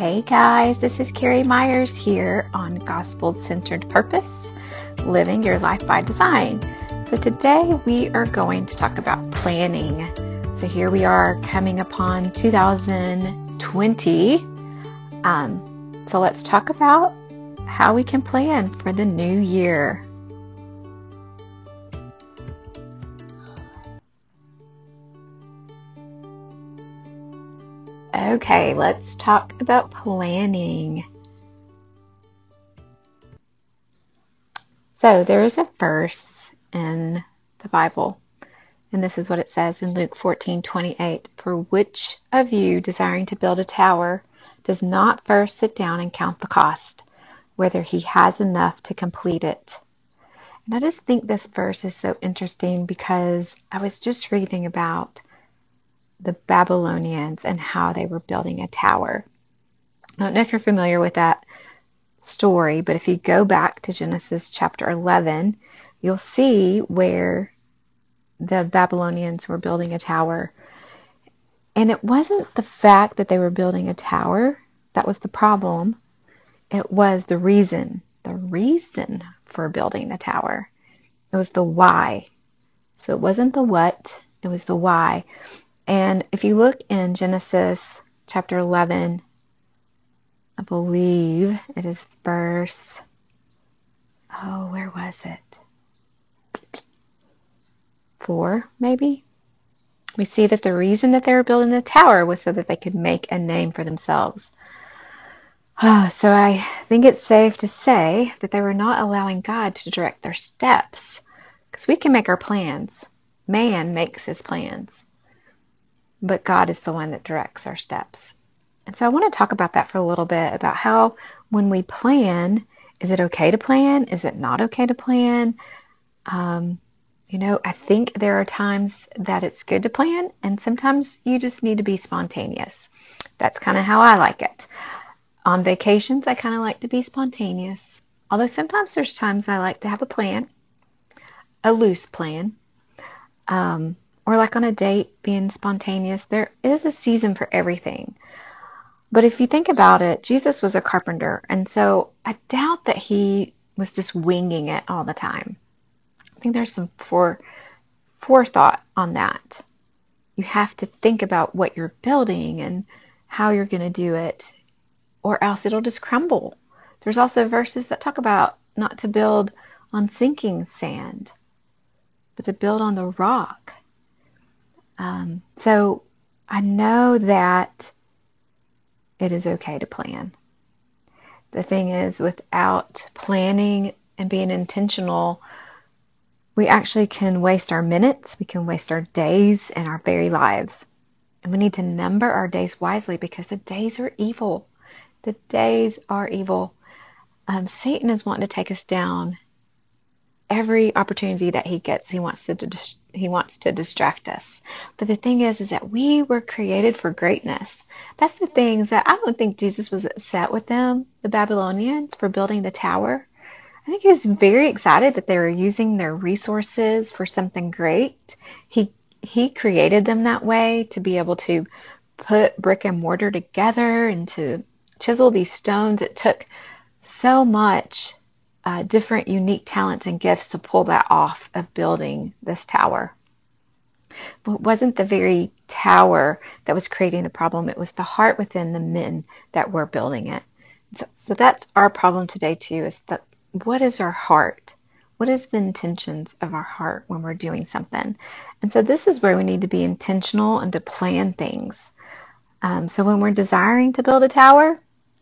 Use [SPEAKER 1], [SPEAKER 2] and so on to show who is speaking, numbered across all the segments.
[SPEAKER 1] Hey guys, this is Carrie Myers here on Gospel Centered Purpose Living Your Life by Design. So, today we are going to talk about planning. So, here we are coming upon 2020. Um, so, let's talk about how we can plan for the new year. Okay, let's talk about planning. So, there is a verse in the Bible, and this is what it says in Luke 14 28. For which of you desiring to build a tower does not first sit down and count the cost, whether he has enough to complete it? And I just think this verse is so interesting because I was just reading about the Babylonians and how they were building a tower. I don't know if you're familiar with that story, but if you go back to Genesis chapter 11, you'll see where the Babylonians were building a tower. And it wasn't the fact that they were building a tower that was the problem, it was the reason, the reason for building the tower. It was the why. So it wasn't the what, it was the why. And if you look in Genesis chapter 11, I believe it is verse, oh, where was it? Four, maybe? We see that the reason that they were building the tower was so that they could make a name for themselves. Oh, so I think it's safe to say that they were not allowing God to direct their steps because we can make our plans. Man makes his plans but God is the one that directs our steps. And so I want to talk about that for a little bit about how when we plan, is it okay to plan? Is it not okay to plan? Um, you know, I think there are times that it's good to plan, and sometimes you just need to be spontaneous. That's kind of how I like it. On vacations, I kind of like to be spontaneous. Although sometimes there's times I like to have a plan, a loose plan. Um, or like on a date, being spontaneous. There is a season for everything. But if you think about it, Jesus was a carpenter, and so I doubt that he was just winging it all the time. I think there's some fore, forethought on that. You have to think about what you're building and how you're going to do it, or else it'll just crumble. There's also verses that talk about not to build on sinking sand, but to build on the rock. Um, so I know that it is okay to plan. The thing is, without planning and being intentional, we actually can waste our minutes, we can waste our days and our very lives. And we need to number our days wisely because the days are evil. The days are evil. Um, Satan is wanting to take us down every opportunity that he gets, he wants to dis- he wants to distract us. But the thing is, is that we were created for greatness. That's the things that I don't think Jesus was upset with them, the Babylonians, for building the tower. I think he was very excited that they were using their resources for something great. He he created them that way to be able to put brick and mortar together and to chisel these stones. It took so much uh, different unique talents and gifts to pull that off of building this tower. But it wasn't the very tower that was creating the problem, it was the heart within the men that were building it. So, so that's our problem today, too, is that what is our heart? What is the intentions of our heart when we're doing something? And so this is where we need to be intentional and to plan things. Um, so when we're desiring to build a tower,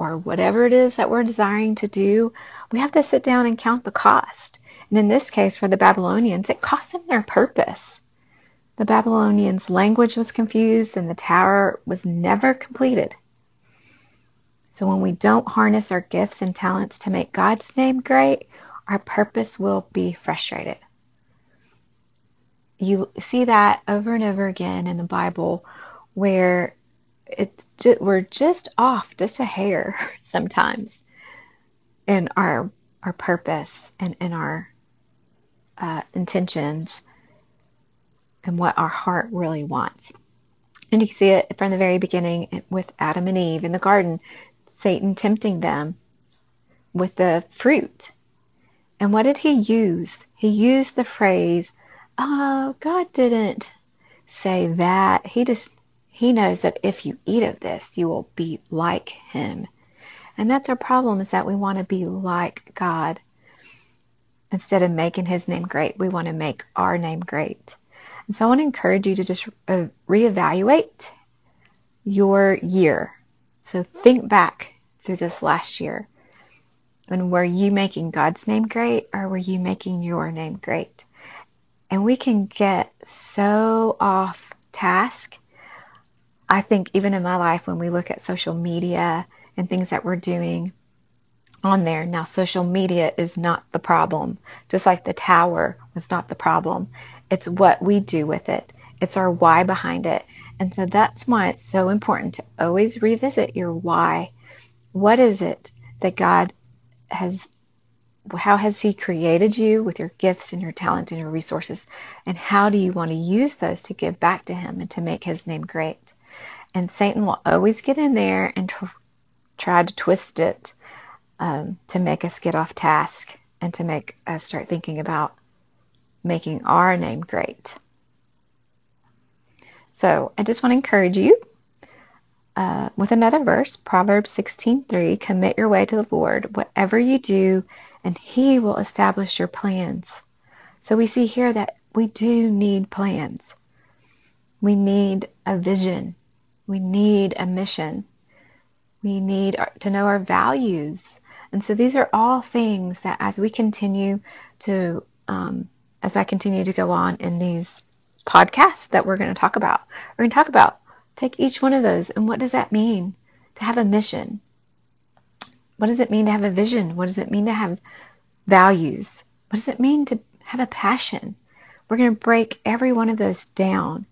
[SPEAKER 1] or whatever it is that we're desiring to do, we have to sit down and count the cost. And in this case, for the Babylonians, it cost them their purpose. The Babylonians' language was confused and the tower was never completed. So when we don't harness our gifts and talents to make God's name great, our purpose will be frustrated. You see that over and over again in the Bible where it's just, we're just off just a hair sometimes in our our purpose and in our uh, intentions and what our heart really wants. And you can see it from the very beginning with Adam and Eve in the garden. Satan tempting them with the fruit. And what did he use? He used the phrase, Oh, God didn't say that. He just, he knows that if you eat of this, you will be like him. And that's our problem is that we want to be like God. Instead of making his name great, we want to make our name great. And so I want to encourage you to just uh, reevaluate your year. So think back through this last year. And were you making God's name great or were you making your name great? And we can get so off task. I think even in my life, when we look at social media and things that we're doing on there, now social media is not the problem, just like the tower was not the problem. It's what we do with it, it's our why behind it. And so that's why it's so important to always revisit your why. What is it that God has how has he created you with your gifts and your talent and your resources and how do you want to use those to give back to him and to make his name great and satan will always get in there and tr- try to twist it um, to make us get off task and to make us start thinking about making our name great so i just want to encourage you uh, with another verse, Proverbs 16:3, commit your way to the Lord, whatever you do, and he will establish your plans. So we see here that we do need plans. We need a vision. We need a mission. We need to know our values. And so these are all things that as we continue to, um, as I continue to go on in these podcasts that we're going to talk about, we're going to talk about Take each one of those and what does that mean to have a mission? What does it mean to have a vision? What does it mean to have values? What does it mean to have a passion? We're going to break every one of those down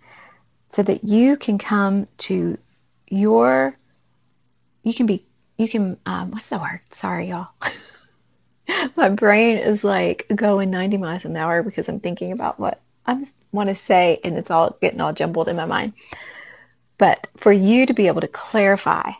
[SPEAKER 1] so that you can come to your, you can be, you can, um, what's the word? Sorry, y'all. My brain is like going 90 miles an hour because I'm thinking about what I want to say and it's all getting all jumbled in my mind. But for you to be able to clarify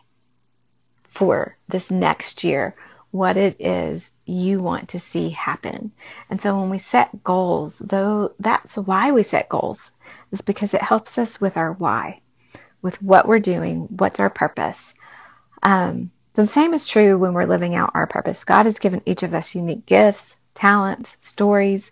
[SPEAKER 1] for this next year what it is you want to see happen. And so when we set goals, though that's why we set goals, is because it helps us with our why, with what we're doing, what's our purpose. Um, so the same is true when we're living out our purpose. God has given each of us unique gifts, talents, stories,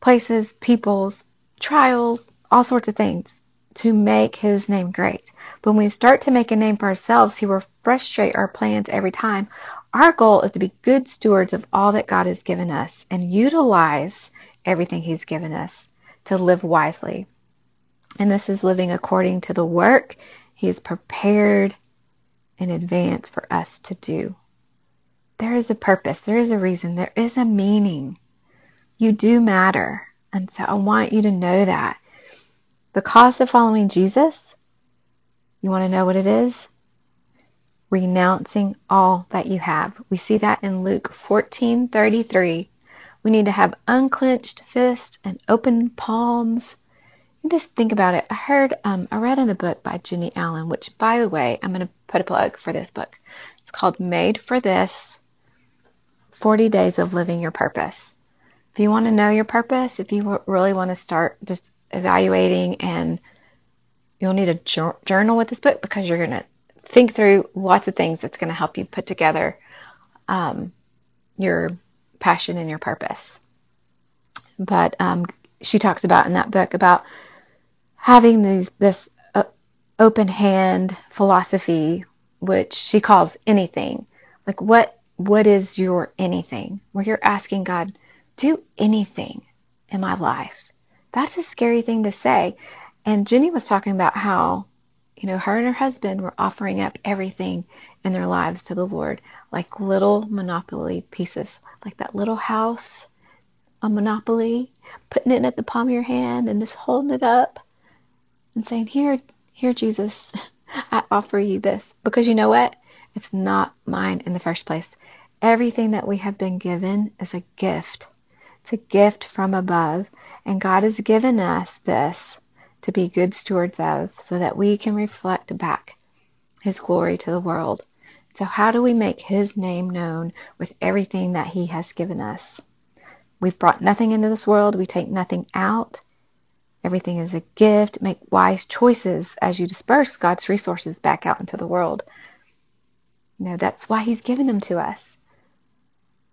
[SPEAKER 1] places, peoples, trials, all sorts of things to make his name great. When we start to make a name for ourselves, he will frustrate our plans every time. Our goal is to be good stewards of all that God has given us and utilize everything he's given us to live wisely. And this is living according to the work he has prepared in advance for us to do. There is a purpose, there is a reason, there is a meaning. You do matter. And so I want you to know that. The cost of following Jesus, you want to know what it is? Renouncing all that you have. We see that in Luke 14:33. We need to have unclenched fists and open palms. And just think about it. I heard, um, I read in a book by Jennie Allen, which, by the way, I'm going to put a plug for this book. It's called Made for This 40 Days of Living Your Purpose. If you want to know your purpose, if you really want to start just evaluating and you'll need a journal with this book because you're going to think through lots of things that's going to help you put together um, your passion and your purpose. But um, she talks about in that book about having these this uh, open hand philosophy, which she calls anything. Like what what is your anything? Where you're asking God, do anything in my life. That's a scary thing to say. And Jennie was talking about how, you know, her and her husband were offering up everything in their lives to the Lord, like little monopoly pieces, like that little house, a monopoly, putting it at the palm of your hand and just holding it up and saying, Here, here, Jesus, I offer you this. Because you know what? It's not mine in the first place. Everything that we have been given is a gift. It's a gift from above. And God has given us this to be good stewards of so that we can reflect back His glory to the world. So, how do we make His name known with everything that He has given us? We've brought nothing into this world, we take nothing out. Everything is a gift. Make wise choices as you disperse God's resources back out into the world. You know, that's why He's given them to us.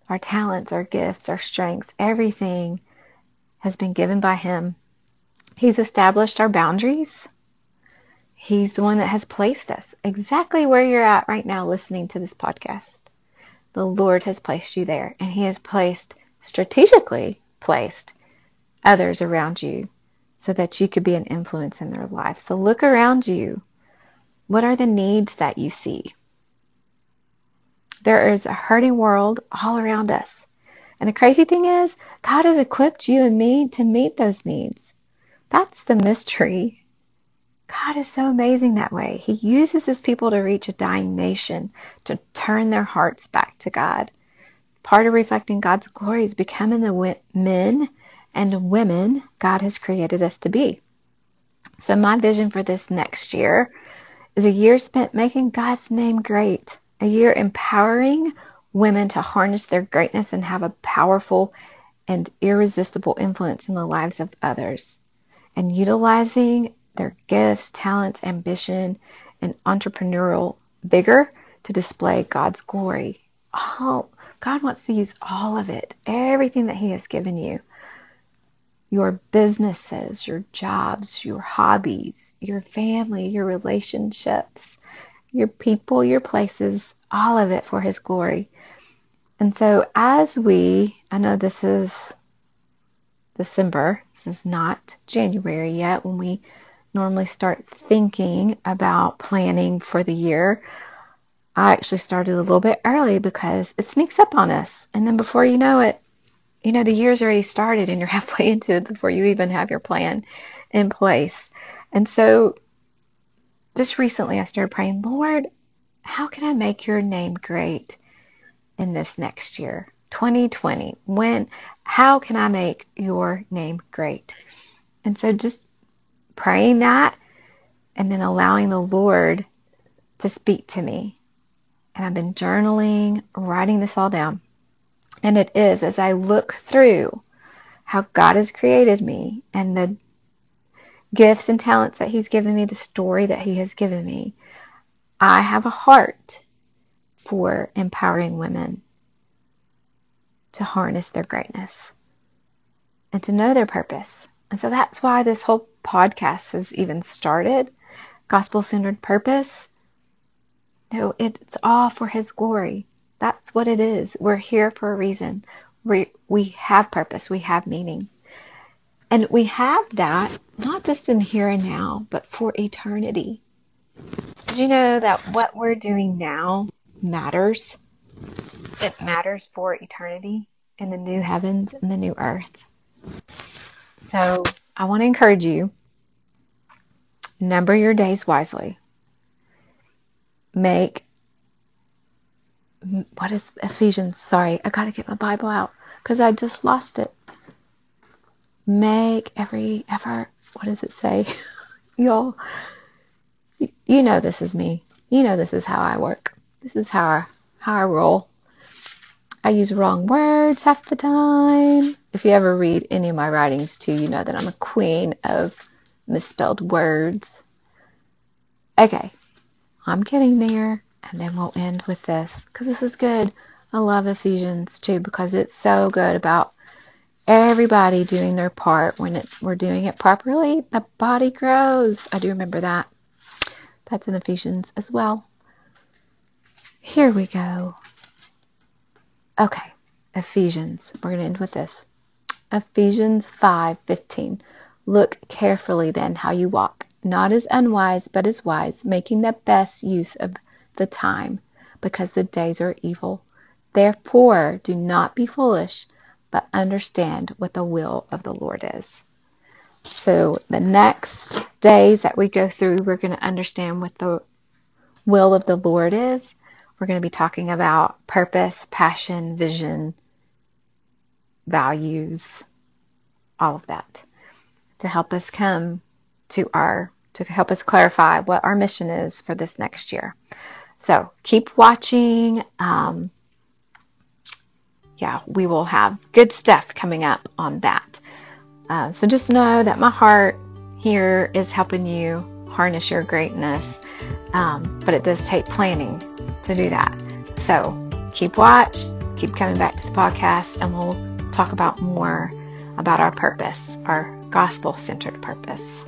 [SPEAKER 1] Our talents, our gifts, our strengths, everything has been given by Him. He's established our boundaries. He's the one that has placed us exactly where you're at right now listening to this podcast. The Lord has placed you there, and He has placed, strategically placed, others around you so that you could be an influence in their life. So look around you. What are the needs that you see? There is a hurting world all around us. And the crazy thing is, God has equipped you and me to meet those needs. That's the mystery. God is so amazing that way. He uses his people to reach a dying nation, to turn their hearts back to God. Part of reflecting God's glory is becoming the men and women God has created us to be. So, my vision for this next year is a year spent making God's name great, a year empowering women to harness their greatness and have a powerful and irresistible influence in the lives of others, and utilizing their gifts, talents, ambition, and entrepreneurial vigor to display God's glory. All God wants to use all of it, everything that He has given you. Your businesses, your jobs, your hobbies, your family, your relationships, your people, your places, all of it for His glory. And so, as we, I know this is December, this is not January yet when we normally start thinking about planning for the year. I actually started a little bit early because it sneaks up on us. And then before you know it, you know, the year's already started and you're halfway into it before you even have your plan in place. And so just recently I started praying, Lord, how can I make your name great in this next year? 2020. When how can I make your name great? And so just praying that and then allowing the Lord to speak to me. And I've been journaling, writing this all down. And it is as I look through how God has created me and the gifts and talents that He's given me, the story that He has given me, I have a heart for empowering women to harness their greatness and to know their purpose. And so that's why this whole podcast has even started gospel centered purpose. No, it's all for His glory. That's what it is. We're here for a reason. We, we have purpose, we have meaning. And we have that not just in here and now, but for eternity. Did you know that what we're doing now matters? It matters for eternity in the new heavens and the new earth. So I want to encourage you number your days wisely. Make what is Ephesians? Sorry, I got to get my Bible out because I just lost it. Make every effort. What does it say? Y'all, you know this is me. You know this is how I work. This is how I, how I roll. I use wrong words half the time. If you ever read any of my writings too, you know that I'm a queen of misspelled words. Okay, I'm getting there. And then we'll end with this because this is good. I love Ephesians too because it's so good about everybody doing their part. When it, we're doing it properly, the body grows. I do remember that. That's in Ephesians as well. Here we go. Okay, Ephesians. We're going to end with this. Ephesians 5:15. Look carefully then how you walk, not as unwise, but as wise, making the best use of the time, because the days are evil. Therefore, do not be foolish, but understand what the will of the Lord is. So, the next days that we go through, we're going to understand what the will of the Lord is. We're going to be talking about purpose, passion, vision, values, all of that to help us come to our, to help us clarify what our mission is for this next year. So keep watching. Um, yeah, we will have good stuff coming up on that. Uh, so just know that my heart here is helping you harness your greatness, um, but it does take planning to do that. So keep watch, keep coming back to the podcast, and we'll talk about more about our purpose, our gospel centered purpose.